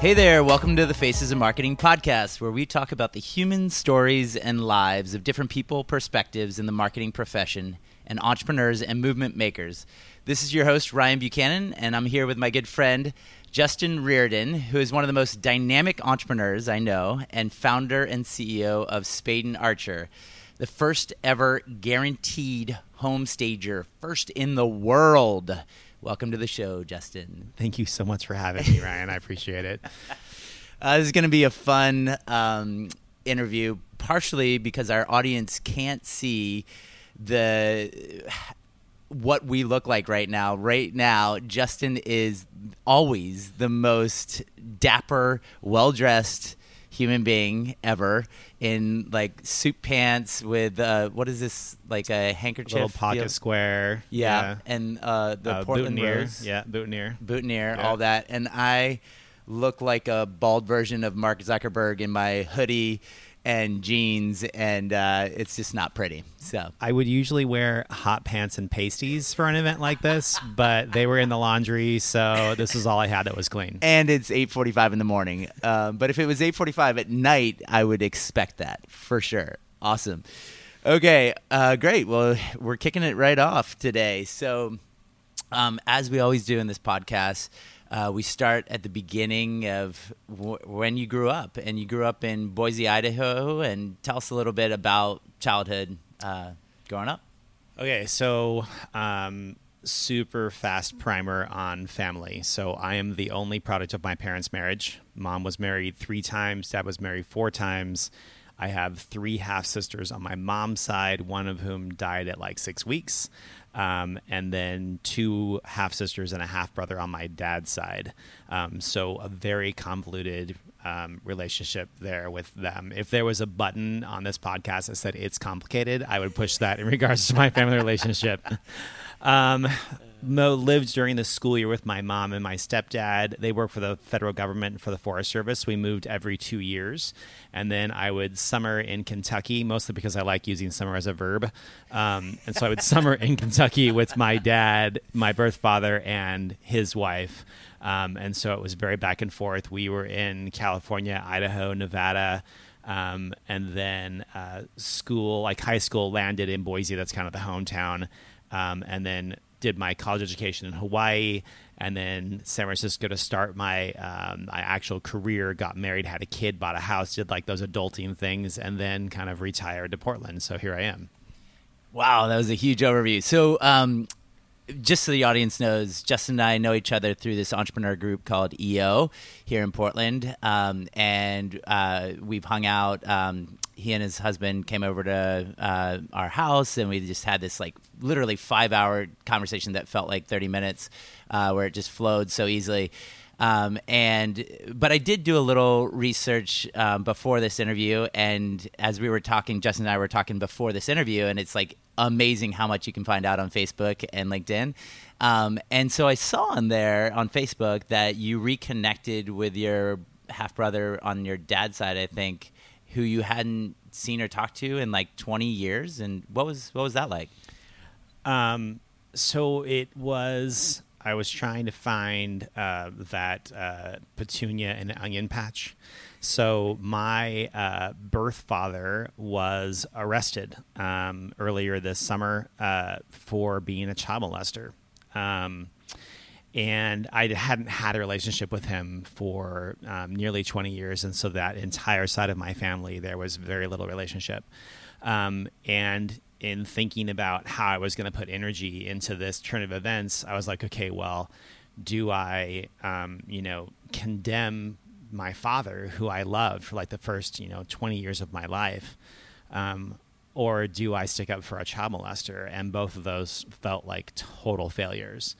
Hey there, welcome to the Faces of Marketing podcast, where we talk about the human stories and lives of different people, perspectives in the marketing profession, and entrepreneurs and movement makers. This is your host, Ryan Buchanan, and I'm here with my good friend, Justin Reardon, who is one of the most dynamic entrepreneurs I know and founder and CEO of Spade and Archer, the first ever guaranteed home stager, first in the world. Welcome to the show, Justin. Thank you so much for having me, Ryan. I appreciate it. Uh, this is going to be a fun um, interview, partially because our audience can't see the what we look like right now. Right now, Justin is always the most dapper, well dressed human being ever in like suit pants with uh, what is this like a handkerchief little pocket deal? square yeah, yeah. and uh, the Uh, Portland boutonniere Rose yeah boutonniere boutonniere, Yeah. all that, and I look like a bald version of Mark Zuckerberg in my hoodie and jeans, and uh, it's just not pretty. So I would usually wear hot pants and pasties for an event like this, but they were in the laundry, so this is all I had that was clean. and it's 8:45 in the morning. Um, but if it was 8:45 at night, I would expect that for sure. Awesome. Okay, uh, great. Well, we're kicking it right off today. So, um, as we always do in this podcast, uh, we start at the beginning of w- when you grew up, and you grew up in Boise, Idaho. And tell us a little bit about childhood uh, growing up. Okay, so um, super fast primer on family. So I am the only product of my parents' marriage. Mom was married three times, dad was married four times. I have three half sisters on my mom's side, one of whom died at like six weeks, um, and then two half sisters and a half brother on my dad's side. Um, so a very convoluted um, relationship there with them. If there was a button on this podcast that said it's complicated, I would push that in regards to my family relationship. Mo lived during the school year with my mom and my stepdad. They work for the federal government for the Forest Service. We moved every two years. And then I would summer in Kentucky, mostly because I like using summer as a verb. Um, and so I would summer in Kentucky with my dad, my birth father, and his wife. Um, and so it was very back and forth. We were in California, Idaho, Nevada. Um, and then uh, school, like high school, landed in Boise. That's kind of the hometown. Um, and then did my college education in Hawaii, and then San Francisco to start my um, my actual career. Got married, had a kid, bought a house, did like those adulting things, and then kind of retired to Portland. So here I am. Wow, that was a huge overview. So, um, just so the audience knows, Justin and I know each other through this entrepreneur group called EO here in Portland, um, and uh, we've hung out. Um, he and his husband came over to uh, our house, and we just had this like literally five hour conversation that felt like thirty minutes, uh, where it just flowed so easily. Um, and but I did do a little research um, before this interview, and as we were talking, Justin and I were talking before this interview, and it's like amazing how much you can find out on Facebook and LinkedIn. Um, and so I saw on there on Facebook that you reconnected with your half brother on your dad's side, I think, who you hadn't seen or talked to in like 20 years. And what was what was that like? Um, so it was. I was trying to find uh, that uh, petunia and onion patch. So my uh, birth father was arrested um, earlier this summer uh, for being a child molester. Um, and I hadn't had a relationship with him for um, nearly 20 years, and so that entire side of my family, there was very little relationship. Um, and in thinking about how I was going to put energy into this turn of events, I was like, okay, well, do I, um, you know, condemn my father, who I loved for like the first, you know, 20 years of my life? Um, or do I stick up for a child molester? And both of those felt like total failures.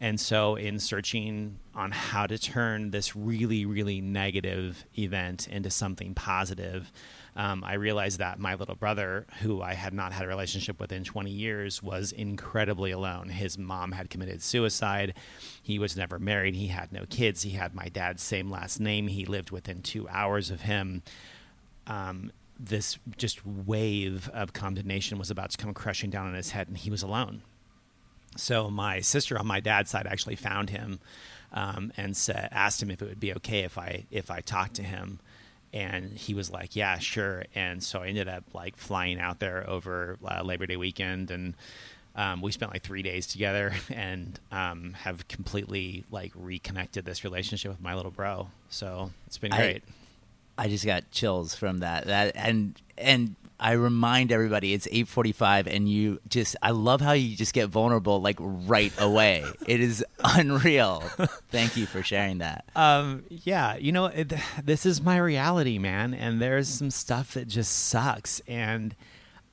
And so, in searching on how to turn this really, really negative event into something positive, um, I realized that my little brother, who I had not had a relationship with in 20 years, was incredibly alone. His mom had committed suicide. He was never married. He had no kids. He had my dad's same last name. He lived within two hours of him. Um, this just wave of condemnation was about to come crushing down on his head, and he was alone. So my sister on my dad's side actually found him um, and said, asked him if it would be okay if I if I talked to him, and he was like, "Yeah, sure." And so I ended up like flying out there over uh, Labor Day weekend, and um, we spent like three days together, and um, have completely like reconnected this relationship with my little bro. So it's been great. I, I just got chills from that. That and and I remind everybody it's 8:45 and you just I love how you just get vulnerable like right away. it is unreal. Thank you for sharing that. Um yeah, you know it, this is my reality, man, and there's some stuff that just sucks and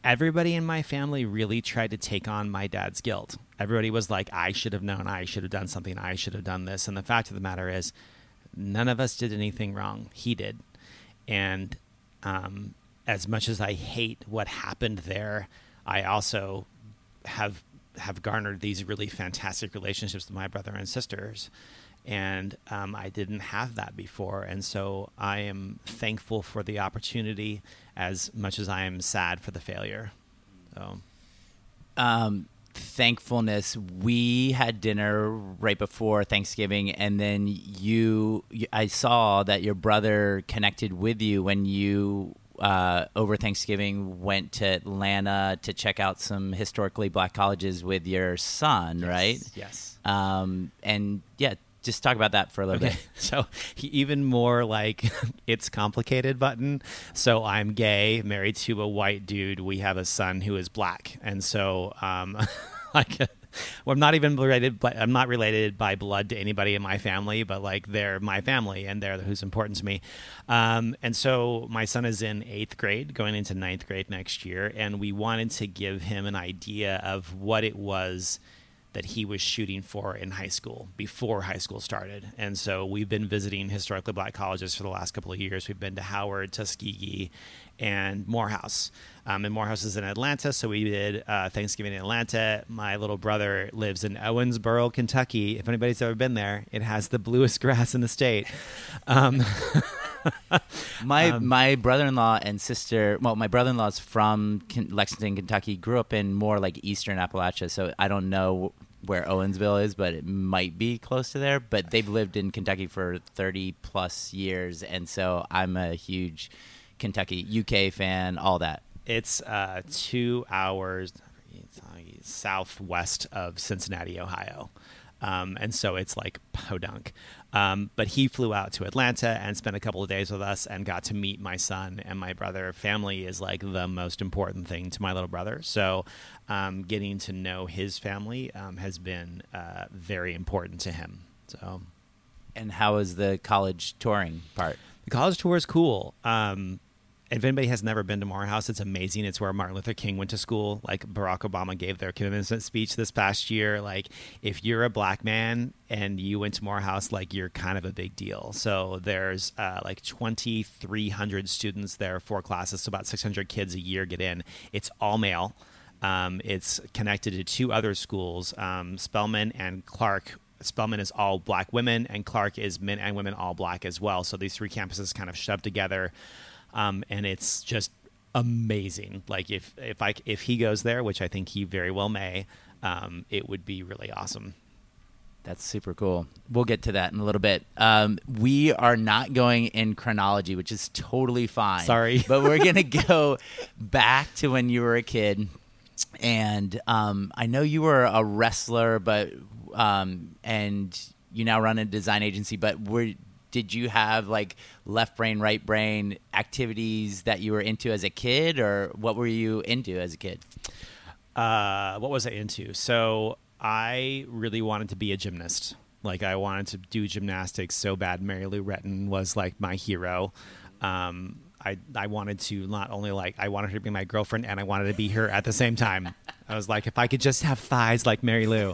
everybody in my family really tried to take on my dad's guilt. Everybody was like I should have known, I should have done something, I should have done this. And the fact of the matter is none of us did anything wrong. He did. And um as much as I hate what happened there, I also have have garnered these really fantastic relationships with my brother and sisters, and um, I didn't have that before, and so I am thankful for the opportunity as much as I am sad for the failure. So, um, thankfulness. We had dinner right before thanksgiving and then you i saw that your brother connected with you when you uh, over Thanksgiving went to Atlanta to check out some historically black colleges with your son, yes, right? Yes. Um, and yeah, just talk about that for a little okay. bit. So even more like it's complicated button. So I'm gay, married to a white dude. We have a son who is black, and so um, like well, I'm not even related. But I'm not related by blood to anybody in my family, but like they're my family and they're who's important to me. Um, and so my son is in eighth grade, going into ninth grade next year, and we wanted to give him an idea of what it was that he was shooting for in high school before high school started. And so we've been visiting historically black colleges for the last couple of years. We've been to Howard, Tuskegee, and Morehouse. Um, and Morehouse is in Atlanta, so we did uh, Thanksgiving in Atlanta. My little brother lives in Owensboro, Kentucky. If anybody's ever been there, it has the bluest grass in the state. Um, my um, my brother-in-law and sister, well, my brother-in-law's from Lexington, Kentucky. Grew up in more like Eastern Appalachia, so I don't know where Owensville is, but it might be close to there. But they've lived in Kentucky for thirty plus years, and so I'm a huge Kentucky UK fan. All that. It's uh, two hours southwest of Cincinnati, Ohio. Um, and so it's like podunk. Um, but he flew out to Atlanta and spent a couple of days with us and got to meet my son and my brother. Family is like the most important thing to my little brother. So um, getting to know his family um, has been uh, very important to him. So, and how is the college touring part? The college tour is cool. Um, if anybody has never been to Morehouse, it's amazing. It's where Martin Luther King went to school. Like Barack Obama gave their commencement speech this past year. Like if you're a black man and you went to Morehouse, like you're kind of a big deal. So there's uh, like 2,300 students there, four classes, so about 600 kids a year get in. It's all male. Um, it's connected to two other schools, um, Spelman and Clark, Spelman is all black women, and Clark is men and women all black as well. So these three campuses kind of shoved together um, and it's just amazing. Like if if I if he goes there, which I think he very well may, um, it would be really awesome. That's super cool. We'll get to that in a little bit. Um, we are not going in chronology, which is totally fine. Sorry, but we're gonna go back to when you were a kid. And um, I know you were a wrestler, but um, and you now run a design agency. But were did you have like left brain, right brain activities that you were into as a kid, or what were you into as a kid? Uh, what was I into? So I really wanted to be a gymnast. Like I wanted to do gymnastics so bad. Mary Lou Retton was like my hero. Um, I I wanted to not only like I wanted her to be my girlfriend and I wanted to be her at the same time. I was like, if I could just have thighs like Mary Lou.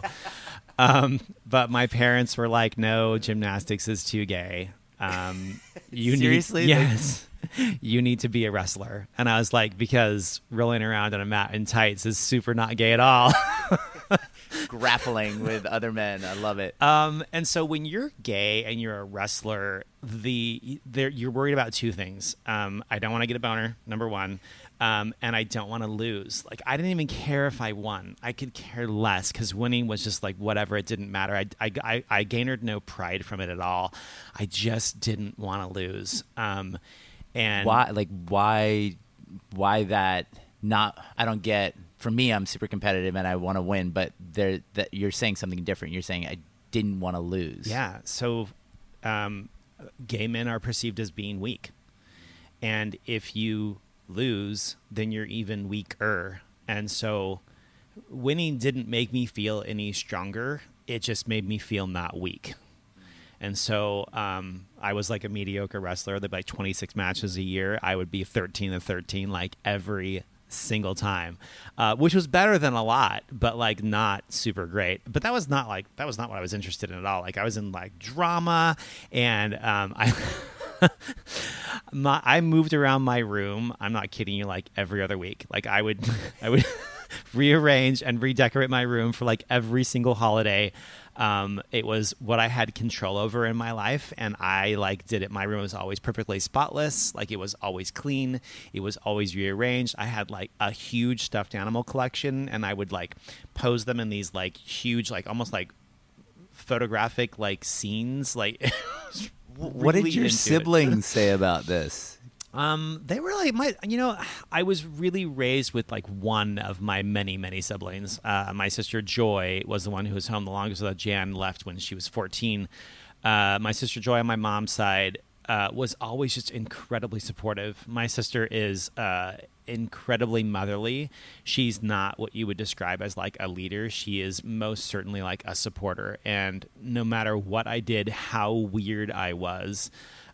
Um, but my parents were like, "No, gymnastics is too gay. Um, you seriously, need, yes, you need to be a wrestler." And I was like, "Because rolling around on a mat in tights is super not gay at all." Grappling with other men, I love it. Um, and so when you're gay and you're a wrestler, the you're worried about two things. Um, I don't want to get a boner. Number one. Um, and I don't want to lose. Like I didn't even care if I won. I could care less because winning was just like whatever. It didn't matter. I, I, I, I garnered no pride from it at all. I just didn't want to lose. Um, and why like why why that not i don't get for me i'm super competitive and i want to win but there that you're saying something different you're saying i didn't want to lose Yeah. So, um, gay men are perceived as being weak, and if you lose, then you're even weaker. And so, winning didn't make me feel any stronger. It just made me feel not weak. And so um, I was like a mediocre wrestler. They'd like 26 matches a year. I would be 13 and 13 like every single time, uh, which was better than a lot, but like not super great. But that was not like that was not what I was interested in at all. Like I was in like drama, and um, I. my, I moved around my room. I'm not kidding you. Like every other week, like I would, I would rearrange and redecorate my room for like every single holiday. Um, it was what I had control over in my life, and I like did it. My room was always perfectly spotless, like it was always clean. It was always rearranged. I had like a huge stuffed animal collection, and I would like pose them in these like huge, like almost like photographic like scenes. Like, what did your siblings say about this Um, they were like my, you know, I was really raised with like one of my many, many siblings. Uh, my sister Joy was the one who was home the longest. Without Jan left when she was fourteen. Uh, my sister Joy on my mom's side uh, was always just incredibly supportive. My sister is uh, incredibly motherly. She's not what you would describe as like a leader. She is most certainly like a supporter. And no matter what I did, how weird I was,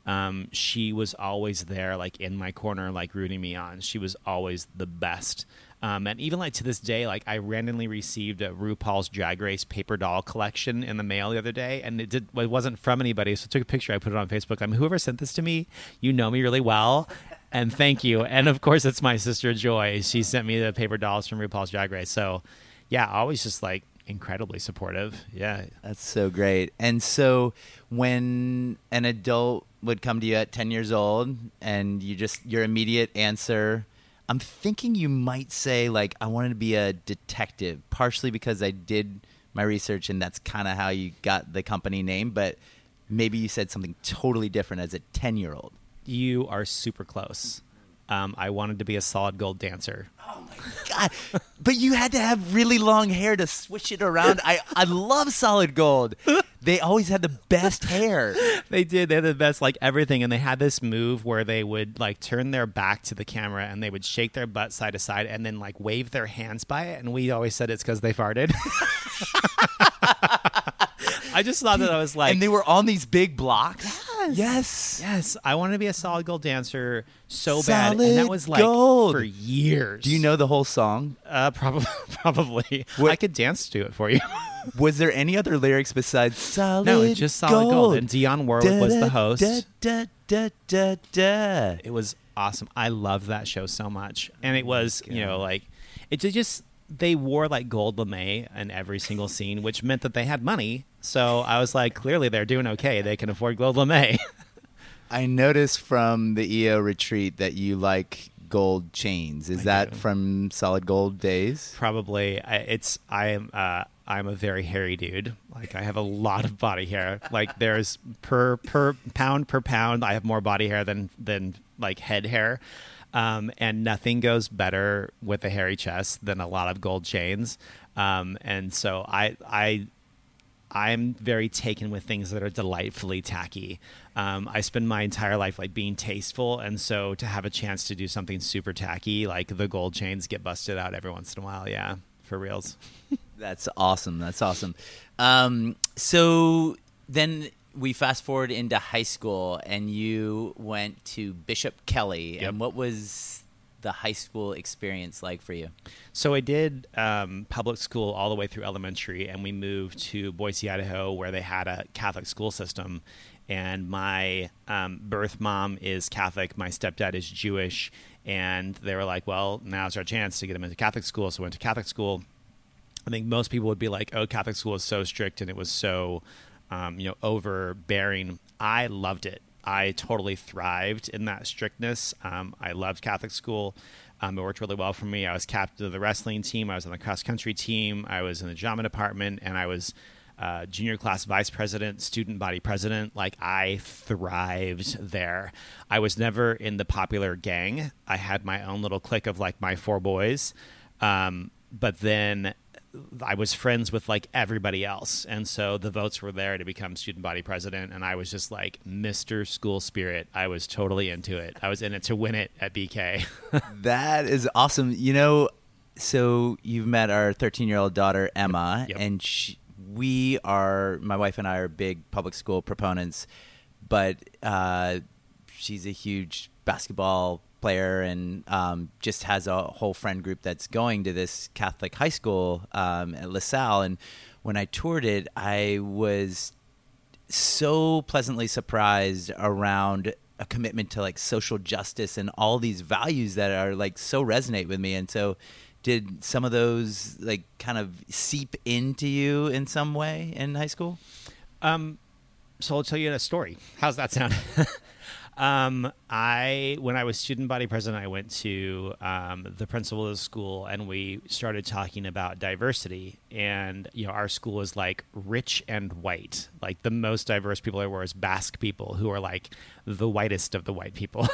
um, she was always there, like in my corner, like rooting me on. She was always the best. Um, and even like to this day, like I randomly received a RuPaul's Drag Race paper doll collection in the mail the other day, and it did it wasn't from anybody, so I took a picture. I put it on Facebook. I'm whoever sent this to me, you know me really well, and thank you. And of course, it's my sister Joy. She sent me the paper dolls from RuPaul's Drag Race. So yeah, always just like incredibly supportive. Yeah, That's so great. And so when an adult would come to you at 10 years old and you just your immediate answer I'm thinking you might say like I wanted to be a detective partially because I did my research and that's kind of how you got the company name but maybe you said something totally different as a 10 year old. You are super close. Um, I wanted to be a solid gold dancer. Oh my god, but you had to have really long hair to switch it around. I, I love solid gold. They always had the best hair. They did. They had the best, like everything, and they had this move where they would like turn their back to the camera and they would shake their butt side to side and then like wave their hands by it. And we always said it's because they farted. I just thought that I was like, and they were on these big blocks. Yes. yes, yes. I wanted to be a solid gold dancer so bad, and Solid that was like gold. for years. Do you know the whole song? Uh, probably, probably. What- I could dance to it for you. Was there any other lyrics besides solid no, it's just solid gold. And Dionne Warwick was the host. Da, da, da, da. It was awesome. I love that show so much, and it was you know like it ju- just they wore like gold lame in every single scene, which meant that they had money. So I was like, clearly they're doing okay. They can afford gold lame. I noticed from the EO retreat that you like gold chains. Is I that do. from solid gold days? Probably I, it's I am uh, I'm a very hairy dude. Like I have a lot of body hair. Like there's per per pound per pound, I have more body hair than than like head hair. Um, and nothing goes better with a hairy chest than a lot of gold chains. Um, and so I I I'm very taken with things that are delightfully tacky. Um, I spend my entire life like being tasteful, and so to have a chance to do something super tacky, like the gold chains get busted out every once in a while, yeah, for reals. That's awesome. That's awesome. Um, so then we fast forward into high school, and you went to Bishop Kelly. Yep. And what was the high school experience like for you? So I did um, public school all the way through elementary, and we moved to Boise, Idaho, where they had a Catholic school system. And my um, birth mom is Catholic, my stepdad is Jewish, and they were like, "Well, now's our chance to get him into Catholic school." So I went to Catholic school. I think most people would be like, "Oh, Catholic school is so strict and it was so, um, you know, overbearing." I loved it. I totally thrived in that strictness. Um, I loved Catholic school. Um, it worked really well for me. I was captain of the wrestling team. I was on the cross country team. I was in the drama department, and I was uh, junior class vice president, student body president. Like I thrived there. I was never in the popular gang. I had my own little clique of like my four boys. Um, but then I was friends with like everybody else, and so the votes were there to become student body president, and I was just like Mr. School Spirit. I was totally into it. I was in it to win it at BK. that is awesome. You know, so you've met our 13 year old daughter Emma, yep. and she, we are my wife and I are big public school proponents, but uh, she's a huge basketball player and um, just has a whole friend group that's going to this Catholic high school um, at LaSalle. And when I toured it, I was so pleasantly surprised around a commitment to like social justice and all these values that are like so resonate with me. And so, did some of those like kind of seep into you in some way in high school? Um, so I'll tell you a story. How's that sound? Um, I when I was student body president, I went to um, the principal of the school, and we started talking about diversity. And you know, our school is like rich and white. Like the most diverse people there were is Basque people, who are like the whitest of the white people.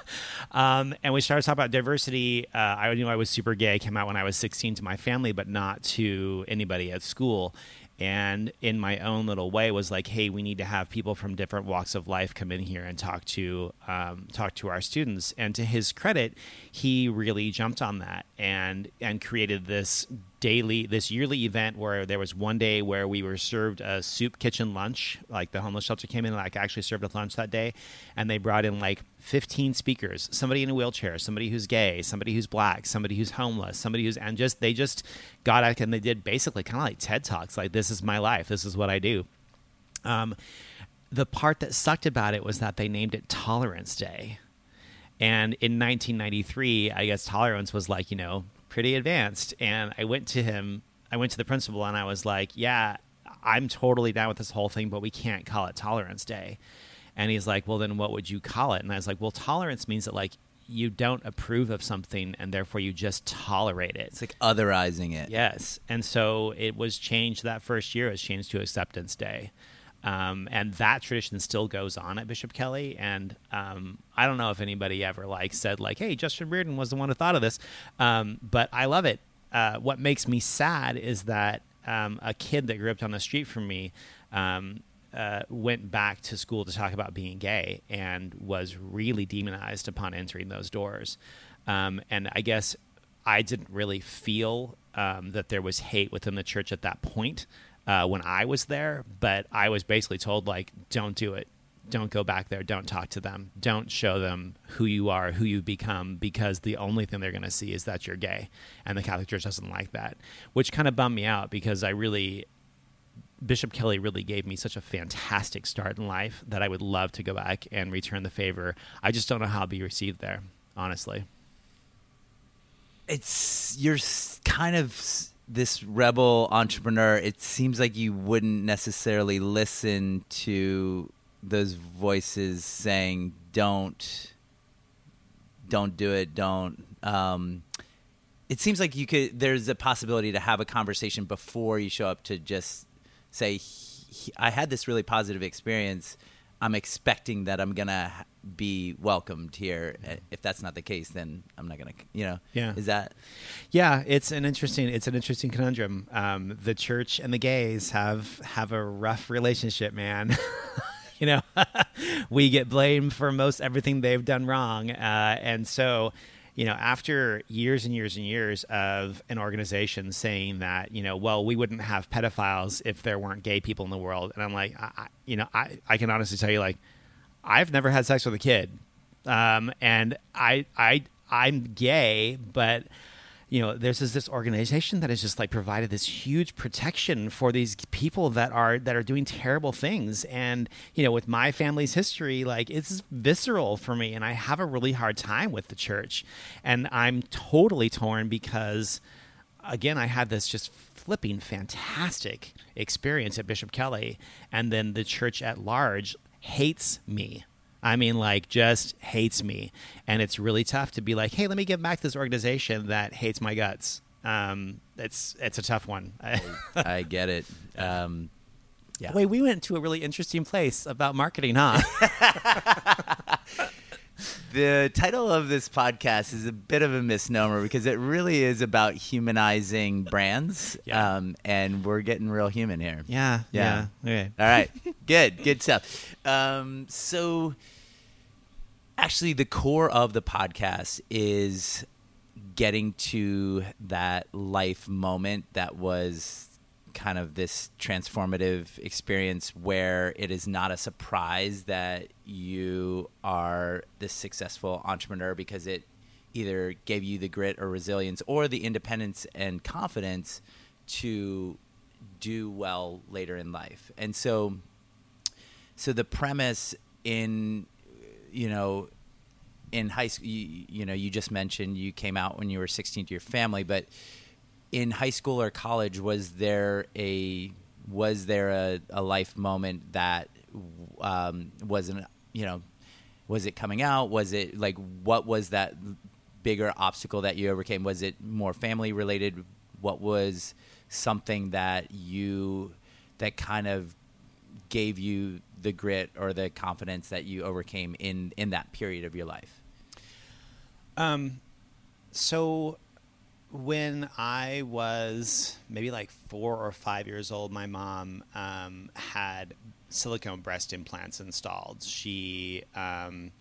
um, and we started talking about diversity. Uh, I knew I was super gay. Came out when I was 16 to my family, but not to anybody at school and in my own little way was like hey we need to have people from different walks of life come in here and talk to um, talk to our students. And to his credit he really jumped on that and and created this daily this yearly event where there was one day where we were served a soup kitchen lunch like the homeless shelter came in and like actually served us lunch that day and they brought in like 15 speakers somebody in a wheelchair somebody who's gay somebody who's black somebody who's homeless somebody who's and just they just got out and they did basically kind of like ted talks like this is my life this is what i do. Um, the part that sucked about it was that they named it tolerance day. And in 1993 i guess tolerance was like you know pretty advanced. And I went to him, I went to the principal and I was like, yeah, I'm totally down with this whole thing, but we can't call it Tolerance Day. And he's like, well, then what would you call it? And I was like, well, tolerance means that like you don't approve of something and therefore you just tolerate it. It's like otherizing it. Yes. And so it was changed that first year, it was changed to Acceptance Day. Um, and that tradition still goes on at Bishop Kelly. And um, I don't know if anybody ever like said like, "Hey, Justin Reardon was the one who thought of this," um, but I love it. Uh, what makes me sad is that um, a kid that grew up down the street from me um, uh, went back to school to talk about being gay and was really demonized upon entering those doors. Um, and I guess I didn't really feel that there was hate within the church at that point uh, when I was there, but I was basically told like, don't do it. Don't go back there. Don't talk to them. Don't show them who you are, who you become, because the only thing they're going to see is that you're gay. And the Catholic Church doesn't like that, which kind of bummed me out because I really, Bishop Kelly really gave me such a fantastic start in life that I would love to go back and return the favor. I just don't know how I'll be received there, honestly. It's, you're kind of this rebel entrepreneur, it seems like you wouldn't necessarily listen to those voices saying, "Don't, don't do it, don't." Um, it seems like you could. There's a possibility to have a conversation before you show up to just say, "I had this really positive experience. I'm expecting that I'm gonna be welcomed here. If that's not the case, then I'm not gonna. You know. Yeah. Is that? Yeah, it's an interesting. It's an interesting conundrum. Um, the church and the gays have have a rough relationship, man. you know, we get blamed for most everything they've done wrong, uh, and so you know, after years and years and years of an organization saying that, you know, well, we wouldn't have pedophiles if there weren't gay people in the world, and I'm like, I, you know, I, I can honestly tell you, like, I've never had sex with a kid, um, and I, I, I'm gay, but you know, there's this, this organization that has just like provided this huge protection for these people that are that are doing terrible things. And you know, with my family's history, like it's visceral for me, and I have a really hard time with the church. And I'm totally torn because, again, I had this just flipping fantastic experience at Bishop Kelly, and then the church at large hates me I mean, like, just hates me. And it's really tough to be like, hey, let me give back to this organization that hates my guts. Um, it's it's a tough one. I get it. Um, yeah. Wait, we went to a really interesting place about marketing, huh? the title of this podcast is a bit of a misnomer because it really is about humanizing brands. Yeah. Um, and we're getting real human here. Yeah. Yeah. yeah. Okay. All right. good. Good stuff. Um, so, actually, the core of the podcast is getting to that life moment that was kind of this transformative experience where it is not a surprise that you are this successful entrepreneur because it either gave you the grit or resilience or the independence and confidence to do well later in life. And so so the premise in you know in high school you, you know you just mentioned you came out when you were 16 to your family but in high school or college was there a was there a, a life moment that um, wasn't you know was it coming out? Was it like what was that bigger obstacle that you overcame? Was it more family related? What was something that you that kind of gave you the grit or the confidence that you overcame in in that period of your life? Um so when I was maybe like four or five years old, my mom um, had silicone breast implants installed. She um,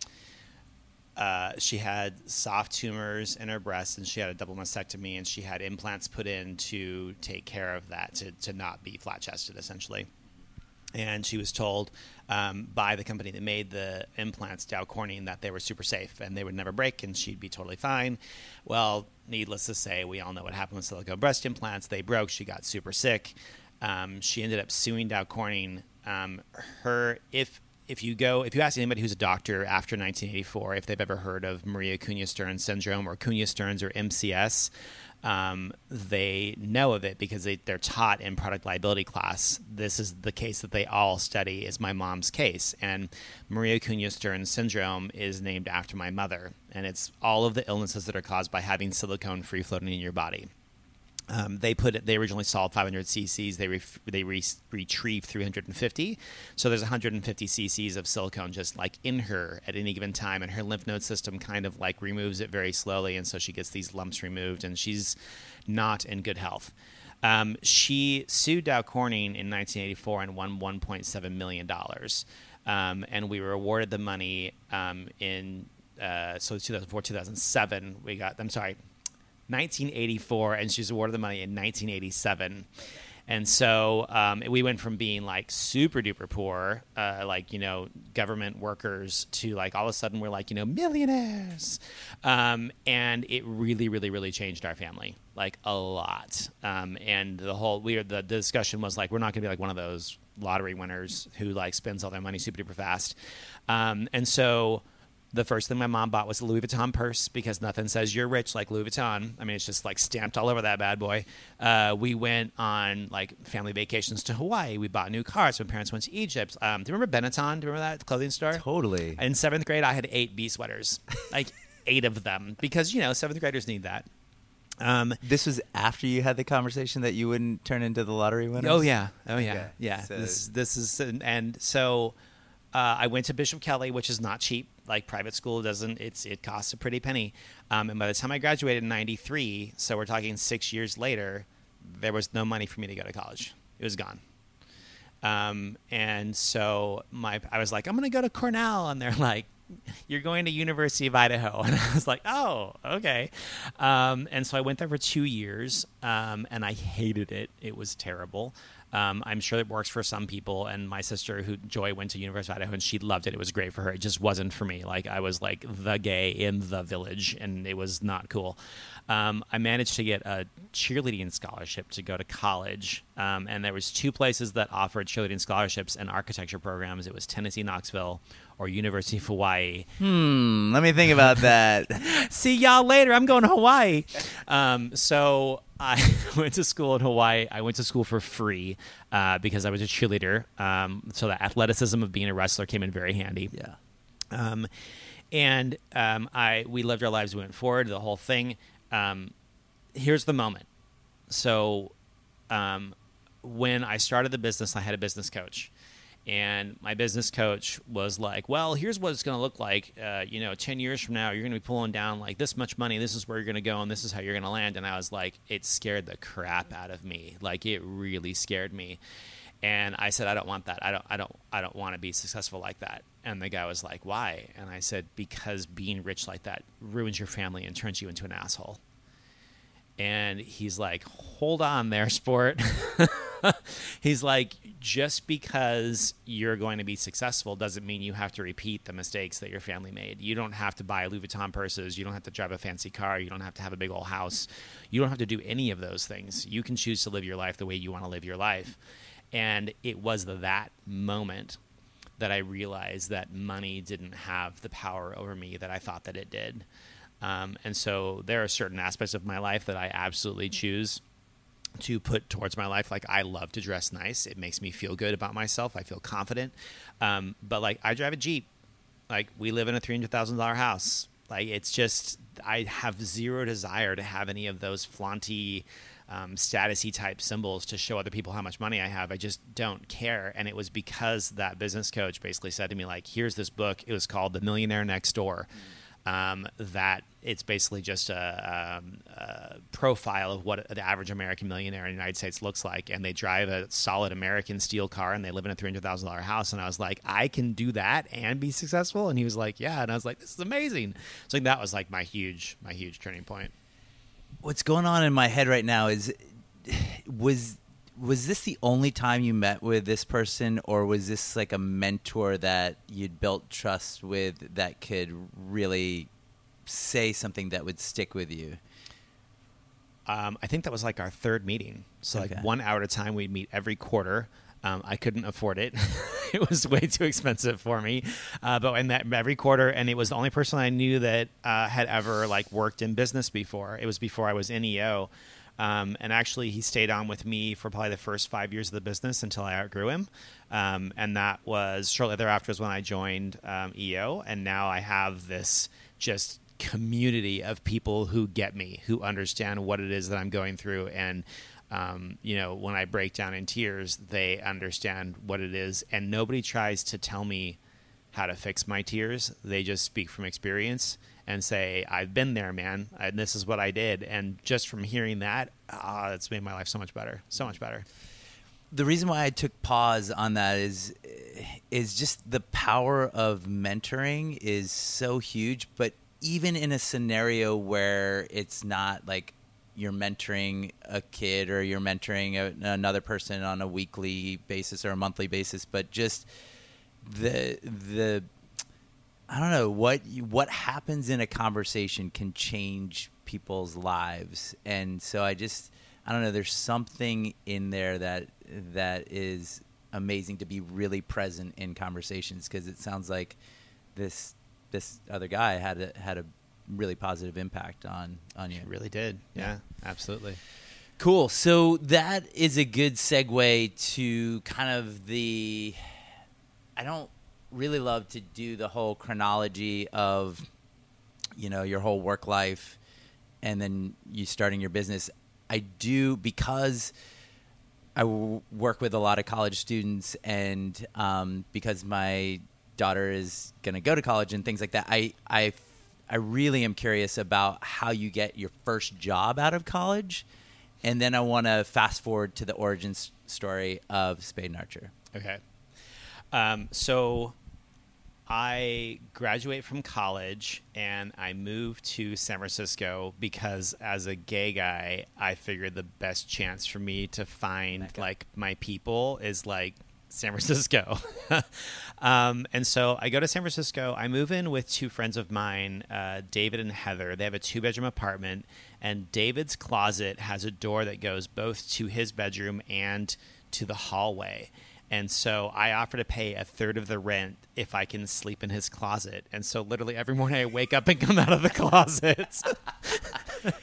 uh, she had soft tumors in her breast, and she had a double mastectomy, and she had implants put in to take care of that, to to not be flat chested, essentially and she was told um, by the company that made the implants, Dow Corning, that they were super safe and they would never break and she'd be totally fine. Well, needless to say, we all know what happened with silicone breast implants. They broke. She got super sick. Um, she ended up suing Dow Corning. Um, her, if if you go, if you ask anybody who's a doctor after 1984 if they've ever heard of Maria Cunha Stearns syndrome or Cunha Stearns or MCS, um, they know of it because they, they're taught in product liability class. This is the case that they all study is my mom's case. And Maria Cunha Stearns syndrome is named after my mother. And it's all of the illnesses that are caused by having silicone free floating in your body. Um, they put it. They originally solved 500 cc's. They ref, they re, retrieve 350. So there's 150 cc's of silicone just like in her at any given time, and her lymph node system kind of like removes it very slowly, and so she gets these lumps removed, and she's not in good health. Um, she sued Dow Corning in 1984 and won 1.7 million dollars, um, and we were awarded the money um, in uh, so 2004 2007. We got. I'm sorry. 1984, and she was awarded the money in 1987. And so um, we went from being like super duper poor, uh, like, you know, government workers to like all of a sudden we're like, you know, millionaires. Um, and it really, really, really changed our family like a lot. Um, and the whole, we the, the discussion was like, we're not going to be like one of those lottery winners who like spends all their money super duper fast. Um, and so, the first thing my mom bought was a Louis Vuitton purse because nothing says you're rich like Louis Vuitton. I mean, it's just like stamped all over that bad boy. Uh, we went on like family vacations to Hawaii. We bought new cars. My parents went to Egypt. Um, do you remember Benetton? Do you remember that clothing store? Totally. In seventh grade, I had eight B sweaters, like eight of them, because you know seventh graders need that. Um, this was after you had the conversation that you wouldn't turn into the lottery winner. Oh yeah, oh yeah, okay. yeah. So. This this is and so uh, I went to Bishop Kelly, which is not cheap like private school doesn't it's it costs a pretty penny. Um, and by the time i graduated in 93 so we're talking six years later there was no money for me to go to college. It was gone. Um, and so my i was like i'm to go to cornell and they're like you're going to university of idaho. And i was like oh okay. Um, and so i went there for two years um, and i hated it. It was terrible um, I'm sure it works for some people. And my sister, who Joy, went to University of Idaho, and she loved it. It was great for her. It just wasn't for me. Like I was like the gay in the village, and it was not cool. Um, I managed to get a cheerleading scholarship to go to college, um, and there was two places that offered cheerleading scholarships and architecture programs. It was Tennessee Knoxville or University of Hawaii. Hmm. Let me think about that. See y'all later. I'm going to Hawaii. Um, so I went to school in Hawaii. I went to school for free uh, because I was a cheerleader. Um, so the athleticism of being a wrestler came in very handy. Yeah. Um, and um, I we lived our lives, we went forward, the whole thing. Um, here's the moment. So, um, when I started the business, I had a business coach, and my business coach was like, "Well, here's what it's going to look like. Uh, you know, ten years from now, you're going to be pulling down like this much money. This is where you're going to go, and this is how you're going to land." And I was like, it scared the crap out of me. Like it really scared me. And I said, I don't want that. I don't. I don't. I don't want to be successful like that. And the guy was like, Why? And I said, Because being rich like that ruins your family and turns you into an asshole. And he's like, Hold on there, sport. he's like, Just because you're going to be successful doesn't mean you have to repeat the mistakes that your family made. You don't have to buy Louis Vuitton purses. You don't have to drive a fancy car. You don't have to have a big old house. You don't have to do any of those things. You can choose to live your life the way you want to live your life. And it was that moment that I realized that money didn't have the power over me that I thought that it did. Um, and so there are certain aspects of my life that I absolutely choose to put towards my life. Like I love to dress nice; it makes me feel good about myself. I feel confident. Um, but like I drive a Jeep. Like we live in a three hundred thousand dollar house. Like it's just I have zero desire to have any of those flaunty um, statusy type symbols to show other people how much money I have. I just don't care. And it was because that business coach basically said to me, like, here's this book. It was called The Millionaire Next Door. Um, that it's basically just a, um, a, profile of what the average American millionaire in the United States looks like, and they drive a solid American steel car, and they live in a three hundred thousand dollar house. And I was like, I can do that and be successful. And he was like, Yeah. And I was like, This is amazing. So that was like my huge, my huge turning point what's going on in my head right now is was was this the only time you met with this person or was this like a mentor that you'd built trust with that could really say something that would stick with you um, i think that was like our third meeting so okay. like one hour at a time we'd meet every quarter um, I couldn't afford it. it was way too expensive for me. Uh, but in that every quarter, and it was the only person I knew that uh, had ever like worked in business before. It was before I was in EO. Um, and actually, he stayed on with me for probably the first five years of the business until I outgrew him. Um, and that was shortly thereafter is when I joined um, EO. And now I have this just community of people who get me, who understand what it is that I'm going through, and um, you know, when I break down in tears, they understand what it is, and nobody tries to tell me how to fix my tears. They just speak from experience and say, "I've been there, man, and this is what I did." And just from hearing that, ah, it's made my life so much better, so much better. The reason why I took pause on that is is just the power of mentoring is so huge, but even in a scenario where it's not like you're mentoring a kid or you're mentoring a, another person on a weekly basis or a monthly basis, but just the the I don't know what what happens in a conversation can change people's lives, and so I just I don't know. There's something in there that that is amazing to be really present in conversations because it sounds like this this other guy had a, had a really positive impact on on you. It really did. Yeah, yeah, absolutely. Cool. So that is a good segue to kind of the. I don't really love to do the whole chronology of, you know, your whole work life, and then you starting your business. I do because I w- work with a lot of college students, and um, because my daughter is going to go to college and things like that, I I I really am curious about how you get your first job out of college, and then I want to fast forward to the origin story of Spade and Archer. Okay. Um, so I graduate from college and I moved to San Francisco because as a gay guy, I figured the best chance for me to find Mecca. like my people is like San Francisco. um, and so I go to San Francisco. I move in with two friends of mine, uh, David and Heather. They have a two bedroom apartment, and David's closet has a door that goes both to his bedroom and to the hallway. And so I offer to pay a third of the rent if I can sleep in his closet. And so literally every morning I wake up and come out of the closet.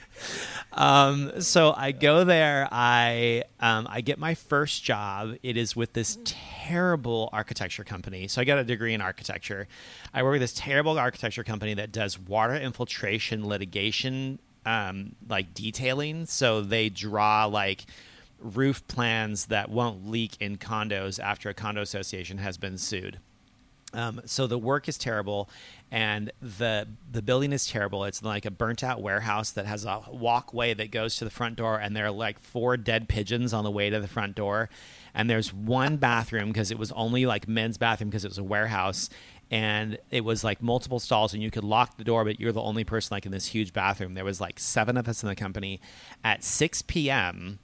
Um, so I go there. I um, I get my first job. It is with this terrible architecture company. So I got a degree in architecture. I work with this terrible architecture company that does water infiltration litigation, um, like detailing. So they draw like roof plans that won't leak in condos after a condo association has been sued. Um, so the work is terrible, and the the building is terrible. It's like a burnt out warehouse that has a walkway that goes to the front door, and there are like four dead pigeons on the way to the front door. And there's one bathroom because it was only like men's bathroom because it was a warehouse, and it was like multiple stalls, and you could lock the door, but you're the only person like in this huge bathroom. There was like seven of us in the company. At 6 p.m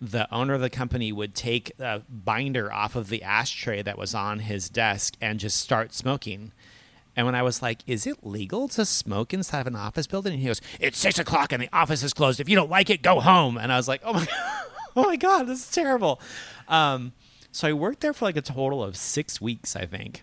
the owner of the company would take a binder off of the ashtray that was on his desk and just start smoking. And when I was like, "Is it legal to smoke inside of an office building?" and he goes, "It's six o'clock and the office is closed. If you don't like it, go home." And I was like, "Oh my, oh my god, this is terrible." Um, so I worked there for like a total of six weeks, I think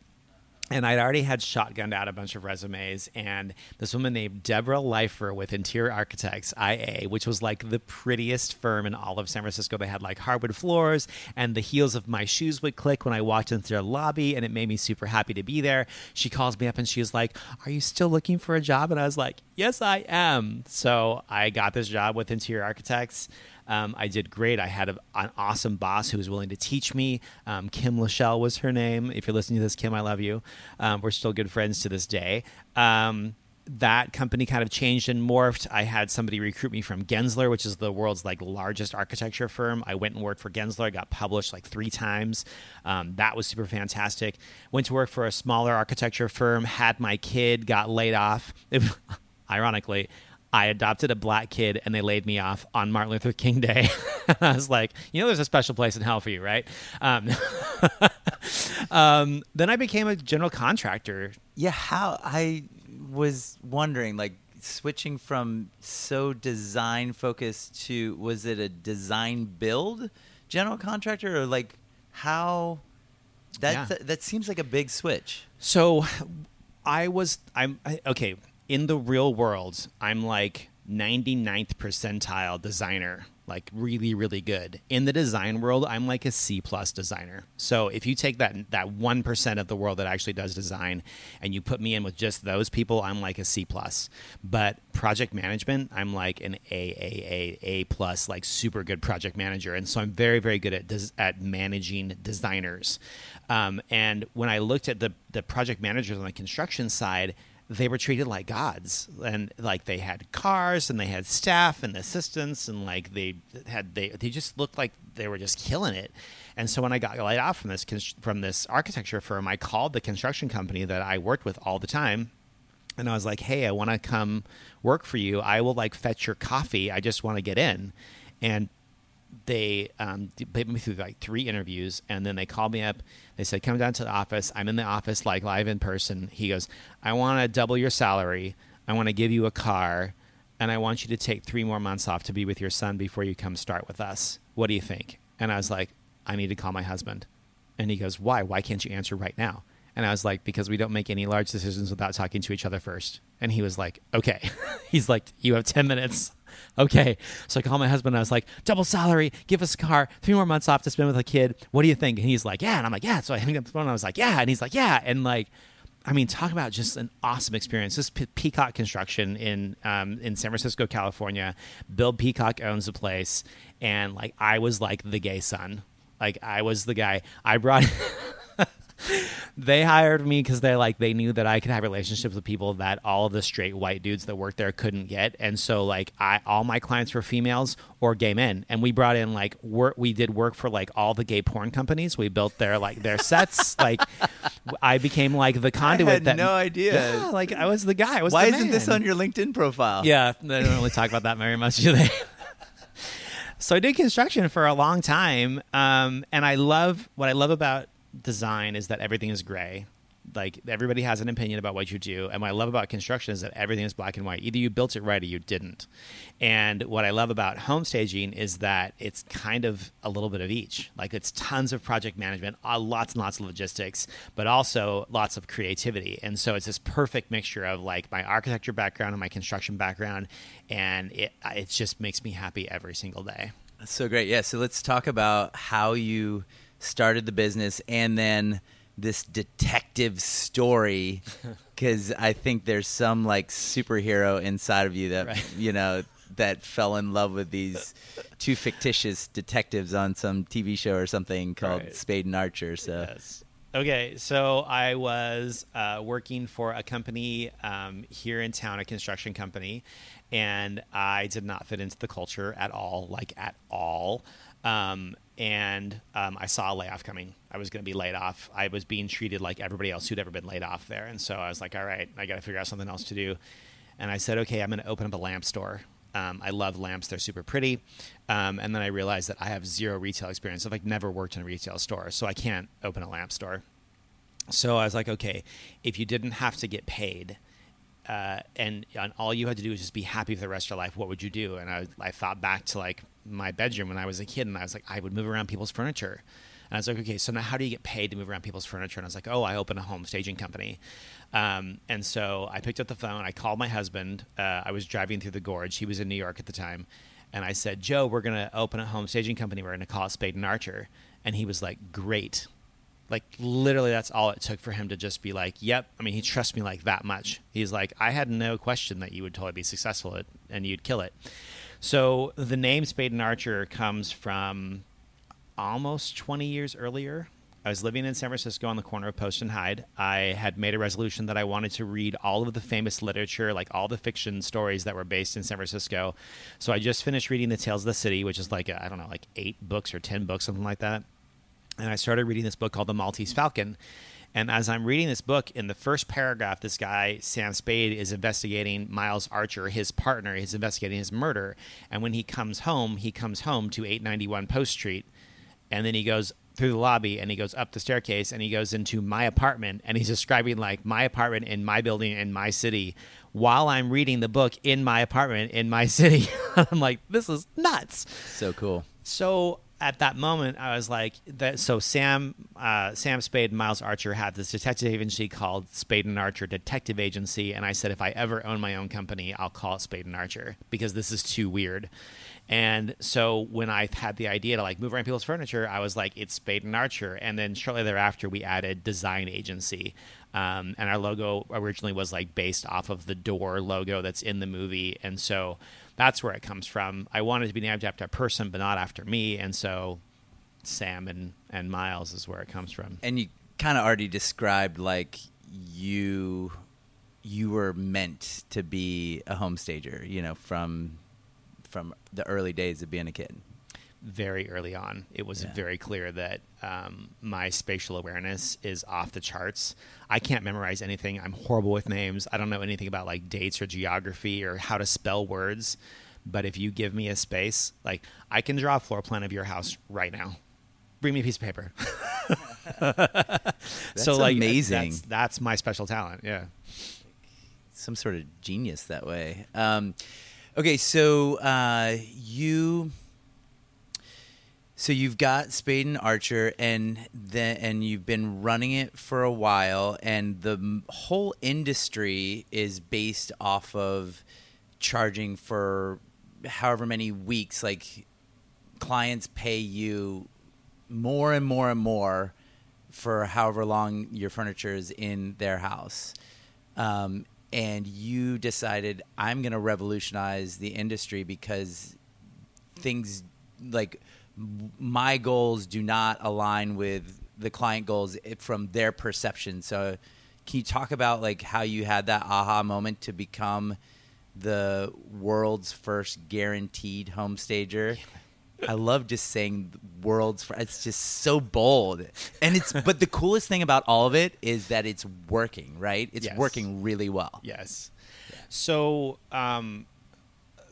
and I'd already had shotgunned out a bunch of resumes, and this woman named Deborah Leifer with Interior Architects IA, which was like the prettiest firm in all of San Francisco. They had like hardwood floors, and the heels of my shoes would click when I walked into their lobby, and it made me super happy to be there. She calls me up and she was like, "Are you still looking for a job?" And I was like, "Yes, I am." So I got this job with Interior Architects. Um, I did great. I had a, an awesome boss who was willing to teach me. Um, Kim Lachelle was her name. If you're listening to this, Kim, I love you. Um, we're still good friends to this day um, that company kind of changed and morphed. I had somebody recruit me from Gensler, which is the world's like largest architecture firm. I went and worked for Gensler, I got published like three times. Um, that was super fantastic. Went to work for a smaller architecture firm, had my kid, got laid off. Ironically, I adopted a black kid and they laid me off on Martin Luther King Day. I was like, you know, there's a special place in hell for you, right? Um, um, then I became a general contractor. Yeah, how I was wondering, like switching from so design focused to was it a design build general contractor or like how that Yeah. that, that seems like a big switch. So I was, I'm, I, okay, in the real world, I'm like 99th percentile designer, like really, really good. In the design world, I'm like a C plus designer. So if you take that that one percent of the world that actually does design, and you put me in with just those people, I'm like a C plus. But project management, I'm like an A A A A plus, like super good project manager, and so I'm very, very good at des- at managing designers. Um, and when I looked at the the project managers on the construction side they were treated like gods. And like they had cars and they had staff and assistants and like they had they they just looked like they were just killing it. And so when i got laid off from this from this architecture firm i called the construction company that i worked with all the time. And i was like hey i want to come work for you. I will like fetch your coffee. I just want to get in. And they um, put me through like three interviews and then they called me up. They said come down to the office. I'm in the office like live in person. He goes i want to double your salary. I want to give you a car and i want you to take three more months off to be with your son before you come start with us. What do you think? And i was like i need to call my husband. And he goes why? Why can't you answer right now? And i was like because we don't make any large decisions without talking to each other first. And he was like okay. He's like you have 10 minutes okay. So I called my husband and I was like, double salary, give us a car, three more months off to spend with a kid. What do you think? And he's like, yeah. And I'm like, yeah. So I hung up the phone and I was like, yeah. And he's like, yeah. And like, I mean, talk about just an awesome experience. This Pe- Peacock Construction in um, in San Francisco, California. Bill Peacock owns the place, and like I was like the gay son. Like I was the guy. I brought. they hired me because they like they knew that I could have relationships with people that all of the straight white dudes that worked there couldn't get, and so like I all my clients were females or gay men, and we brought in like work. We did work for like all the gay porn companies. We built their like their sets. like I became like the conduit. had that, no idea. Yeah, like I was the guy. I was Why isn't this on your LinkedIn profile? Yeah, they don't really talk about that very much, do they? so I did construction for a long time, um, and I love what I love about design is that everything is gray. like everybody has an opinion about what you do and what i love about construction is that everything is black and white either you built it right or you didn't and what i love about home staging is that it's kind of a little bit of each like it's tons of project management uh, lots and lots of logistics but also lots of creativity and so it's this perfect mixture of like my architecture background and my construction background and it it just makes me happy every single day That's so great. Yeah. So let's talk about how you started the business and then this detective story because I think there's some like superhero inside of you that Right. you know that fell in love with these two fictitious detectives on some TV show or something called Right. Spade and Archer. So Yes. Okay, so I was uh, working for a company um, here in town, a construction company, and I did not fit into the culture at all, like at all. Um, and um, I saw a layoff coming. I was going to be laid off. I was being treated like everybody else who'd ever been laid off there. And so I was like, all right, I got to figure out something else to do. And I said, okay, I'm going to open up a lamp store. Um, I love lamps; they're super pretty. Um, and then I realized that I have zero retail experience. I've like never worked in a retail store, so I can't open a lamp store. So I was like, okay, if you didn't have to get paid, uh, and, and all you had to do was just be happy for the rest of your life, what would you do? And I, I thought back to like my bedroom when I was a kid, and I was like, I would move around people's furniture. And I was like, okay, so now how do you get paid to move around people's furniture? And I was like, oh, I open a home staging company. Um, and so I picked up the phone. I called my husband. Uh, I was driving through the gorge. He was in New York at the time. And I said, Joe, we're going to open a home staging company. We're going to call it Spade and Archer. And he was like, great. Like, literally, that's all it took for him to just be like, yep. I mean, he trusts me like that much. He's like, I had no question that you would totally be successful at, and you'd kill it. So the name Spade and Archer comes from almost 20 years earlier. I was living in San Francisco on the corner of Post and Hyde. I had made a resolution that I wanted to read all of the famous literature, like all the fiction stories that were based in San Francisco. So I just finished reading The Tales of the City, which is like, I don't know, like eight books or 10 books, something like that. And I started reading this book called The Maltese Falcon. And as I'm reading this book, in the first paragraph, this guy, Sam Spade, is investigating Miles Archer, his partner. He's investigating his murder. And when he comes home, he comes home to 891 Post Street. And then he goes through the lobby and he goes up the staircase and he goes into my apartment and he's describing like my apartment in my building in my city while I'm reading the book in my apartment in my city. I'm like, this is nuts. so cool. So at that moment, I was like, that. So Sam, uh, Sam Spade and Miles Archer had this detective agency called Spade and Archer Detective Agency, and I said, if I ever own my own company, I'll call it Spade and Archer because this is too weird. And so when I had the idea to like move around people's furniture, I was like, it's Spade and Archer. And then shortly thereafter, we added Design Agency. Um, and our logo originally was like based off of the door logo that's in the movie. And so that's where it comes from. I wanted to be named after a person, but not after me. And so Sam and, and Miles is where it comes from. And you kind of already described like you you were meant to be a home stager, you know, from from the early days of being a kid. Very early on. It was Yeah. very clear that um, my spatial awareness is off the charts. I can't memorize anything. I'm horrible with names. I don't know anything about like dates or geography or how to spell words. But if you give me a space, like I can draw a floor plan of your house right now. Bring me a piece of paper. That's like amazing. That's, that's my special talent. Yeah. some sort of genius that way. Um, okay, so uh, you, so you've got Spade and Archer, and then and you've been running it for a while, and the whole industry is based off of charging for however many weeks. Like clients pay you more and more and more for however long your furniture is in their house. Um, and you decided I'm going to revolutionize the industry because things like my goals do not align with the client goals from their perception. So, can you talk about like how you had that aha moment to become the world's first guaranteed home stager? I love just saying world's first. It's just so bold. And it's but the coolest thing about all of it is that it's working, right? It's Yes. working really well. Yes. So, um,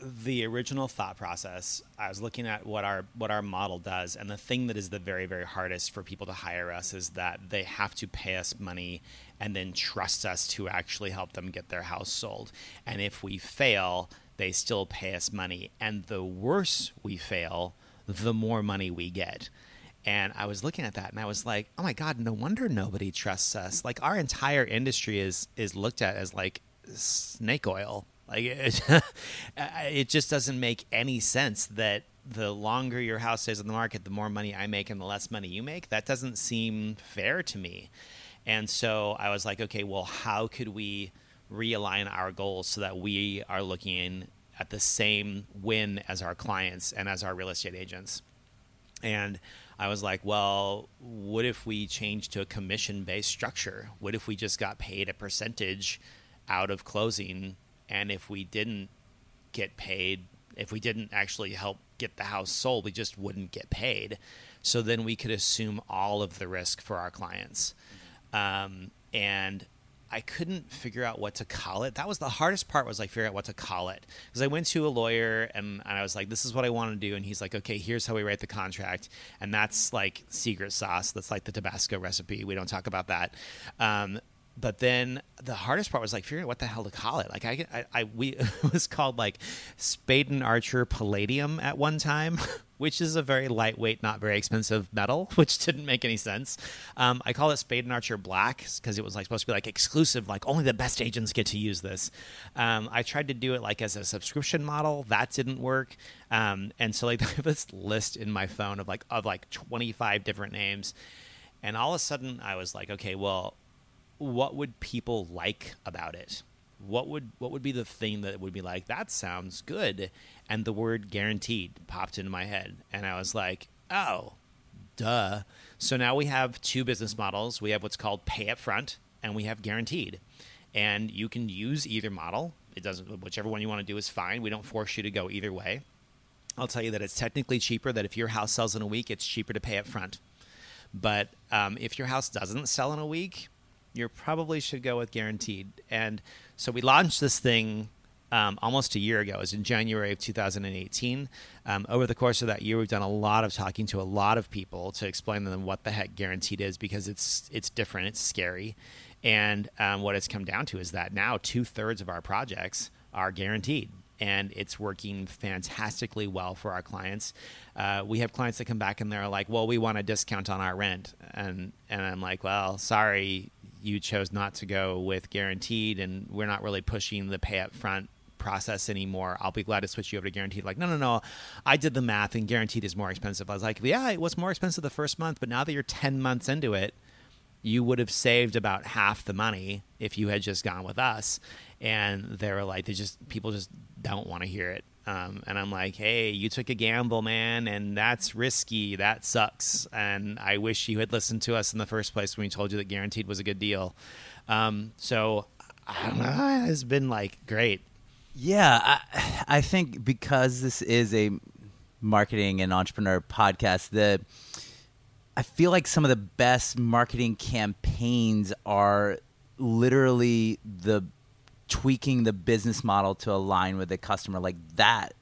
the original thought process, I was looking at what our what our model does, and the thing that is the very very hardest for people to hire us is that they have to pay us money and then trust us to actually help them get their house sold. And if we fail, they still pay us money, and the worse we fail, the more money we get. And I was looking at that and I was like, "Oh my god, no wonder nobody trusts us." Like our entire industry is is looked at as like snake oil like it, it just doesn't make any sense that the longer your house stays on the market, the more money I make and the less money you make. That doesn't seem fair to me. And so I was like, okay, well, how could we realign our goals so that we are looking at the same win as our clients and as our real estate agents? And I was like, well, what if we change to a commission based structure? What if we just got paid a percentage out of closing and if we didn't get paid, if we didn't actually help get the house sold, we just wouldn't get paid. So then we could assume all of the risk for our clients. Um, and I couldn't figure out what to call it. That was the hardest part was like figuring out what to call it. Because I went to a lawyer and, and I was like, this is what I want to do. And he's like, okay, here's how we write the contract. And that's like secret sauce. That's like the Tabasco recipe. We don't talk about that. Um, but then the hardest part was like figuring out what the hell to call it. Like I, I, I we it was called like Spade and Archer Palladium at one time, which is a very lightweight, not very expensive metal, which didn't make any sense. Um, I call it Spade and Archer Black because it was like supposed to be like exclusive, like only the best agents get to use this. Um, I tried to do it like as a subscription model, that didn't work. Um, and so like I have this list in my phone of like of like twenty five different names. And all of a sudden, I was like, okay, well, what would people like about it? What would what would be the thing that would be like that sounds good? And the word guaranteed popped into my head, and I was like, oh, duh. So now we have two business models. We have what's called pay up front, and we have guaranteed. And you can use either model. It doesn't whichever one you want to do is fine. We don't force you to go either way. I'll tell you that it's technically cheaper. That if your house sells in a week, it's cheaper to pay up front. But um, if your house doesn't sell in a week, you probably should go with guaranteed. And so we launched this thing um, almost a year ago. It was in January of 2018. Um, over the course of that year, we've done a lot of talking to a lot of people to explain to them what the heck guaranteed is because it's it's different, it's scary, and um, what it's come down to is that now two thirds of our projects are guaranteed. And it's working fantastically well for our clients. Uh, we have clients that come back and they're like, "Well, we want a discount on our rent," and and I'm like, "Well, sorry, you chose not to go with guaranteed, and we're not really pushing the pay up front process anymore. I'll be glad to switch you over to guaranteed. Like, no, no, no. I did the math, and guaranteed is more expensive. I was like, yeah, it was more expensive the first month, but now that you're 10 months into it, you would have saved about half the money if you had just gone with us. And they were like, they just, people just don't want to hear it. Um, and I'm like, hey, you took a gamble, man, and that's risky. That sucks. And I wish you had listened to us in the first place when we told you that guaranteed was a good deal. Um, so I don't know. It's been like great. Yeah, I, I think because this is a marketing and entrepreneur podcast, the I feel like some of the best marketing campaigns are literally the tweaking the business model to align with the customer like that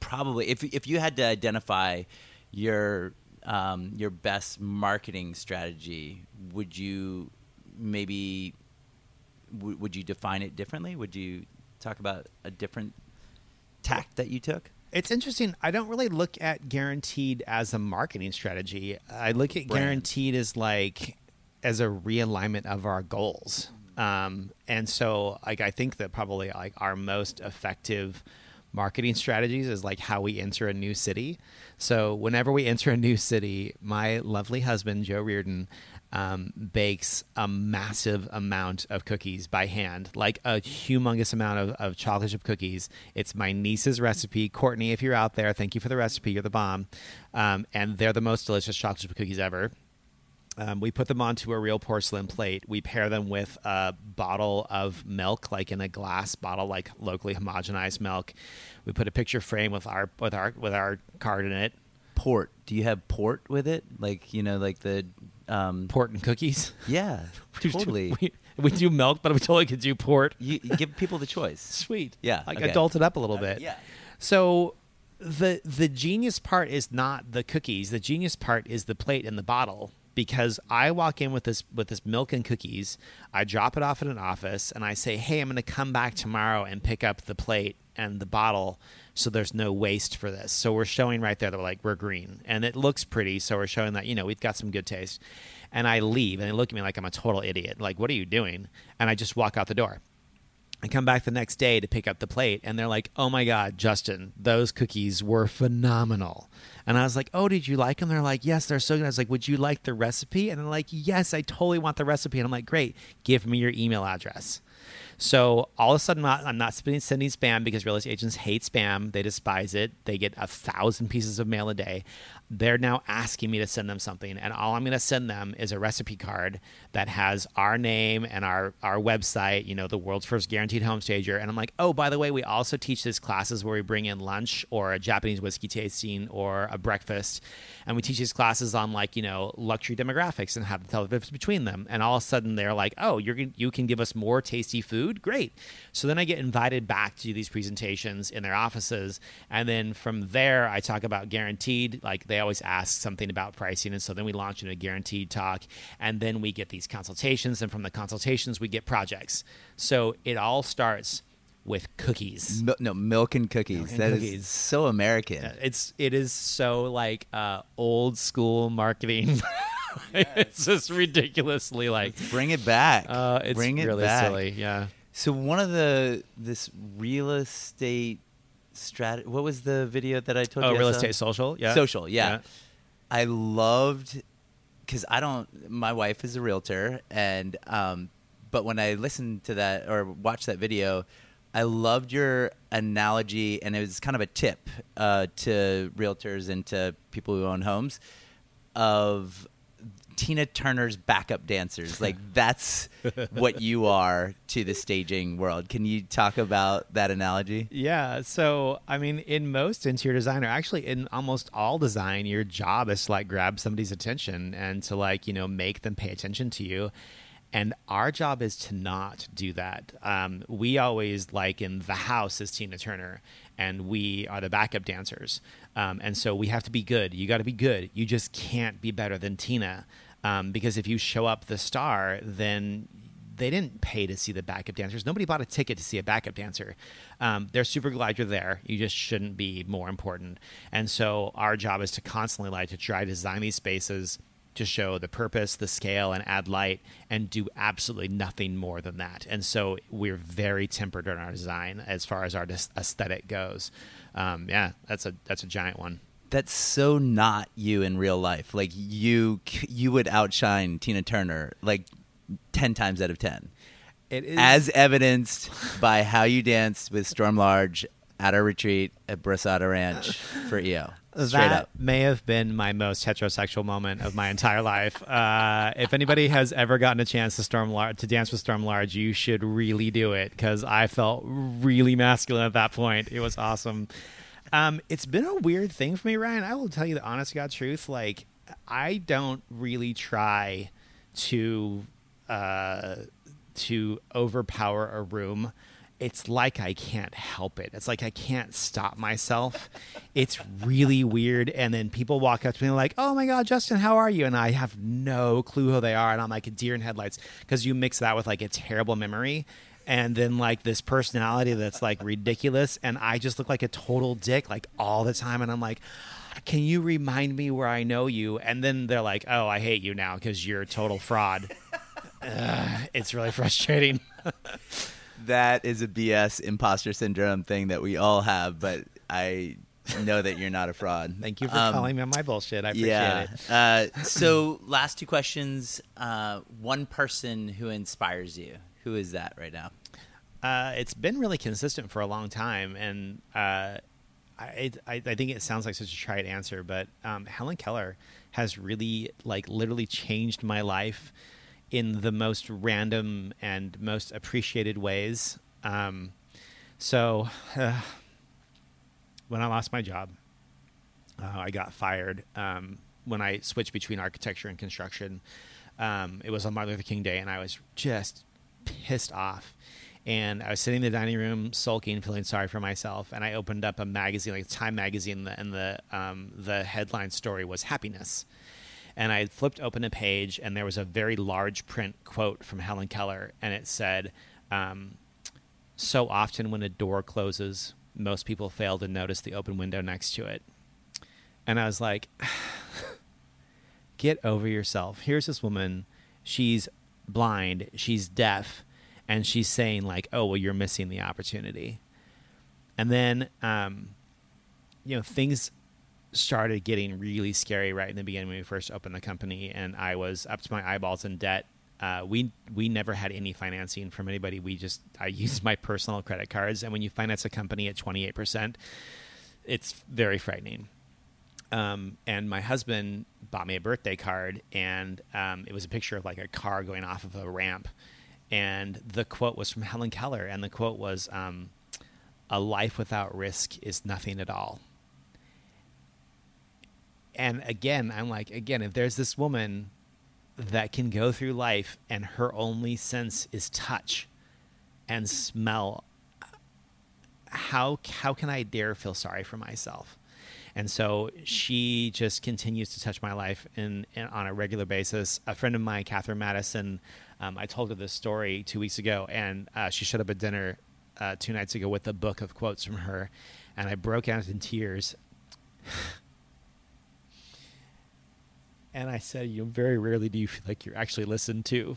probably if if you had to identify your um, your best marketing strategy would you maybe w- would you define it differently would you talk about a different tact that you took it's interesting. I don't really look at guaranteed as a marketing strategy. I look at Brand. guaranteed as like as a realignment of our goals. Um, and so, like, I think that probably like our most effective marketing strategies is like how we enter a new city. So, whenever we enter a new city, my lovely husband Joe Reardon um, bakes a massive amount of cookies by hand, like a humongous amount of, of chocolate chip cookies. It's my niece's recipe. Courtney, if you're out there, thank you for the recipe. You're the bomb. Um, and they're the most delicious chocolate chip cookies ever. Um, we put them onto a real porcelain plate. We pair them with a bottle of milk, like in a glass bottle, like locally homogenized milk. We put a picture frame with our with our with our card in it. Port. Do you have port with it? Like you know, like the um, port and cookies. Yeah, totally. We, we do milk, but we totally could do port. You, you give people the choice. Sweet. Yeah, Like okay. adult it up a little Uh, bit. yeah. So the the genius part is not the cookies. The genius part is the plate and the bottle. Because I walk in with this with this milk and cookies, I drop it off at an office, and I say, "Hey, I'm going to come back tomorrow and pick up the plate and the bottle, so there's no waste for this." So we're showing right there that we're like we're green, and it looks pretty. So we're showing that you know we've got some good taste. And I leave, and they look at me like I'm a total idiot. Like, what are you doing? And I just walk out the door. I come back the next day to pick up the plate, and they're like, "Oh my god, Justin, those cookies were phenomenal." And I was like, "Oh, did you like them?" They're like, "Yes, they're so good." I was like, "Would you like the recipe?" And they're like, "Yes, I totally want the recipe." And I'm like, "Great, give me your email address." So all of a sudden, I'm not, sending spam because real estate agents hate spam. They despise it. They get a thousand pieces of mail a day. They're now asking me to send them something, and all I'm going to send them is a recipe card that has our name and our our website. You know, the world's first guaranteed home stager. And I'm like, oh, by the way, we also teach these classes where we bring in lunch or a Japanese whiskey tasting or a breakfast, and we teach these classes on like you know luxury demographics and how to tell the difference between them. And all of a sudden, they're like, oh, you're you can give us more tasty food, great. So then I get invited back to do these presentations in their offices, and then from there, I talk about guaranteed. Like they always ask something about pricing, and so then we launch into a guaranteed talk, and then we get these consultations, and from the consultations, we get projects. So it all starts with cookies. Mil- no, milk and cookies. Milk and That is cookies. so American. It's it is so like uh, old school marketing. it's just ridiculously like Bring it back. uh, it's Bring it really back. silly. Yeah. So one of the this real estate strat. What was the video that I told Oh, you? I real estate social. Yeah. Social, yeah. I loved because I don't. My wife is a realtor, and um, but when I listened to that or watched that video, I loved your analogy, and it was kind of a tip uh, to realtors and to people who own homes of Tina Turner's backup dancers. Like that's what you are to the staging world. Can you talk about that analogy? Yeah. So, I mean, in most interior design, or actually in almost all design, your job is to like grab somebody's attention and to like, you know, make them pay attention to you. And our job is to not do that. Um, we always like in the house is Tina Turner, and we are the backup dancers. Um, and so we have to be good. You got to be good. You just can't be better than Tina. Um, because if you show up the star, then they didn't pay to see the backup dancers. Nobody bought a ticket to see a backup dancer. Um, they're super glad you're there. You just shouldn't be more important. And so our job is to constantly like to try to design these spaces to show the purpose, the scale, and add light, and do absolutely nothing more than that. And so we're very tempered in our design as far as our aesthetic goes. Um, yeah, that's a that's a giant one. That's so not you in real life. Like you, you would outshine Tina Turner like ten times out of ten, It is as evidenced by how you danced with Storm Large at our retreat at Brasada Ranch for EO. Straight that up. may have been my most heterosexual moment of my entire life. Uh, if anybody has ever gotten a chance to storm large, to dance with Storm Large, you should really do it because I felt really masculine at that point. It was awesome. Um, it's been a weird thing for me, Ryan. I will tell you the honest God truth. Like, I don't really try to uh, to overpower a room it's like I can't help it. It's like I can't stop myself. It's really weird. And then people walk up to me like, "Oh my god, Justin, how are you?" And I have no clue who they are, and I'm like a deer in headlights because you mix that with like a terrible memory. And then like this personality that's like ridiculous, and I just look like a total dick like all the time. And I'm like, can you remind me where I know you? And then they're like, oh, I hate you now because you're a total fraud. Ugh, it's really frustrating. That is a BS imposter syndrome thing that we all have, but I know that you're not a fraud. Thank you for Um, calling me on my bullshit. I appreciate yeah. it. Uh, so, last two questions. Uh, one person who inspires you. Who is that right now? Uh, it's been really consistent for a long time, and uh, I, I, I think it sounds like such a trite answer, but um, Helen Keller has really, like, literally changed my life in the most random and most appreciated ways. Um, so, uh, when I lost my job, uh, I got fired. Um, when I switched between architecture and construction, um, it was on Martin Luther King Day, and I was just pissed off. And I was sitting in the dining room, sulking, feeling sorry for myself. And I opened up a magazine, like Time magazine, and the um, the headline story was happiness. And I flipped open a page, and there was a very large print quote from Helen Keller, and it said, um, "So often when a door closes, most people fail to notice the open window next to it." And I was like, "Get over yourself." Here's this woman; she's blind, she's deaf and she's saying like, "Oh, well, you're missing the opportunity." And then, um, you know, things started getting really scary right in the beginning when we first opened the company, and I was up to my eyeballs in debt. Uh, we we never had any financing from anybody. We just I used my personal credit cards, and when you finance a company at twenty eight percent, it's very frightening. Um, and my husband bought me a birthday card, and um, it was a picture of like a car going off of a ramp and the quote was from Helen Keller, and the quote was, um, "A life without risk is nothing at all." And again, I'm like, again, if there's this woman that can go through life and her only sense is touch and smell, how how can I dare feel sorry for myself? And so she just continues to touch my life in, in on a regular basis. A friend of mine, Catherine Madison, um, I told her this story two weeks ago, and uh, she showed up at dinner uh, two nights ago with a book of quotes from her, and I broke out in tears. and I said, "You know, very rarely do you feel like you're actually listened to,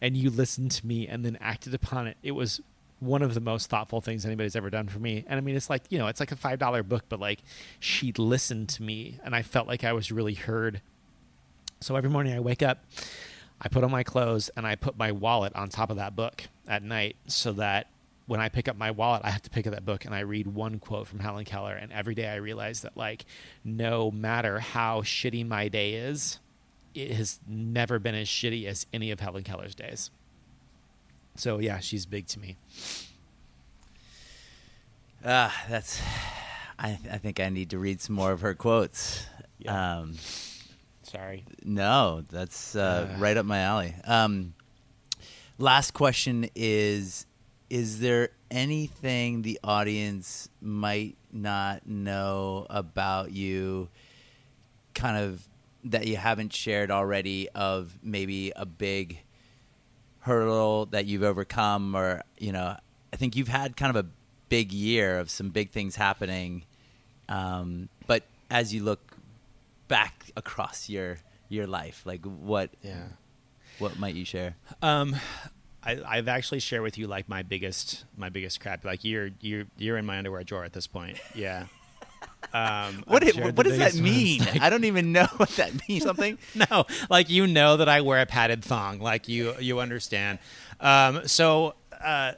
and you listened to me and then acted upon it. It was one of the most thoughtful things anybody's ever done for me. And I mean, it's like you know, it's like a five dollar book, but like she listened to me, and I felt like I was really heard. So every morning I wake up." I put on my clothes and I put my wallet on top of that book at night so that when I pick up my wallet, I have to pick up that book and I read one quote from Helen Keller. And every day I realize that, like, no matter how shitty my day is, it has never been as shitty as any of Helen Keller's days. So, yeah, she's big to me. Ah, uh, that's. I, I think I need to read some more of her quotes. Yeah. Um, Sorry. No, that's uh, uh. right up my alley. Um, last question is Is there anything the audience might not know about you, kind of that you haven't shared already, of maybe a big hurdle that you've overcome? Or, you know, I think you've had kind of a big year of some big things happening. Um, but as you look back across your your life? Like what? Yeah. What might you share? Um, I, I've actually shared with you like my biggest my biggest crap. Like you're you're you're in my underwear drawer at this point. Yeah. Um, what it, what does that mean? Like, I don't even know what that means. Something? no, like you know that I wear a padded thong. Like you you understand. Um, so uh,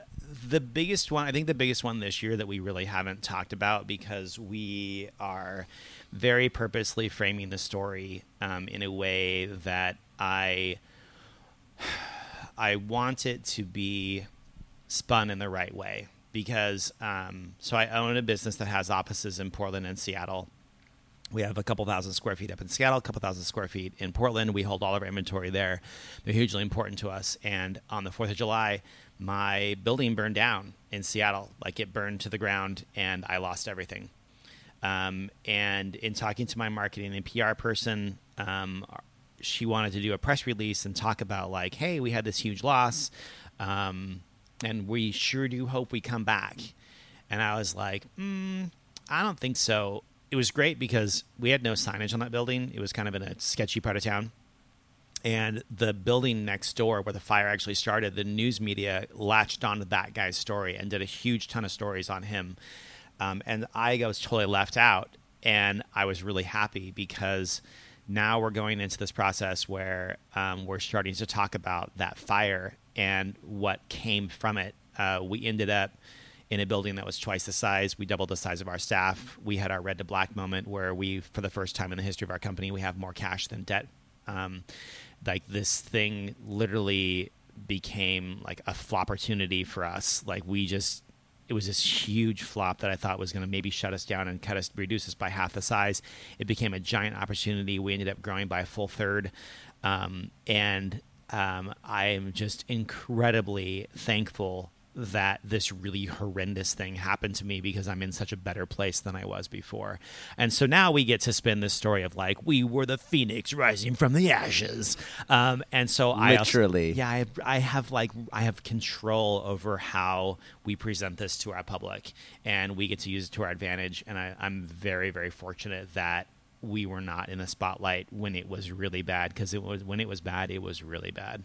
the biggest one, I think the biggest one this year that we really haven't talked about because we are very purposely framing the story um, in a way that I I want it to be spun in the right way because um, so I own a business that has offices in Portland and Seattle. We have a couple thousand square feet up in Seattle, a couple thousand square feet in Portland. We hold all of our inventory there. They're hugely important to us. And on the 4th of July, my building burned down in Seattle. Like it burned to the ground and I lost everything. Um, and in talking to my marketing and PR person, um, she wanted to do a press release and talk about like, hey, we had this huge loss, um, and we sure do hope we come back. And I was like, mm, I don't think so. It was great because we had no signage on that building. It was kind of in a sketchy part of town. And the building next door where the fire actually started, the news media latched onto that guy's story and did a huge ton of stories on him um, and I was totally left out. And I was really happy because now we're going into this process where um, we're starting to talk about that fire and what came from it. Uh, we ended up in a building that was twice the size. We doubled the size of our staff. We had our red to black moment where we, for the first time in the history of our company, we have more cash than debt. Um, like this thing literally became like a flop opportunity for us. Like we just it was this huge flop that I thought was going to maybe shut us down and cut us, reduce us by half the size. It became a giant opportunity. We ended up growing by a full third, um, and um, I am just incredibly thankful that this really horrendous thing happened to me because I'm in such a better place than I was before. And so now we get to spin this story of like we were the phoenix rising from the ashes. Um, and so I literally, also, yeah, I have, I have like I have control over how we present this to our public, and we get to use it to our advantage. And I, I'm very very fortunate that we were not in the spotlight when it was really bad because it was when it was bad it was really bad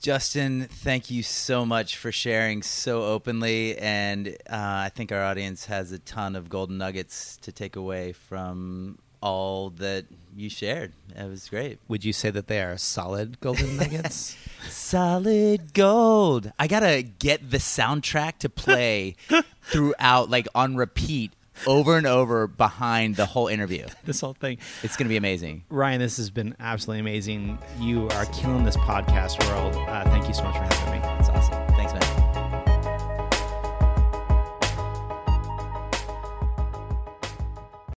Justin, thank you so much for sharing so openly. And uh, I think our audience has a ton of golden nuggets to take away from all that you shared. It was great. Would you say that they are solid golden nuggets? solid gold. I got to get the soundtrack to play throughout, like on repeat over and over behind the whole interview. this whole thing. It's going to be amazing. Ryan, this has been absolutely amazing. You are killing this podcast world. Uh, thank you so much for having me. It's awesome.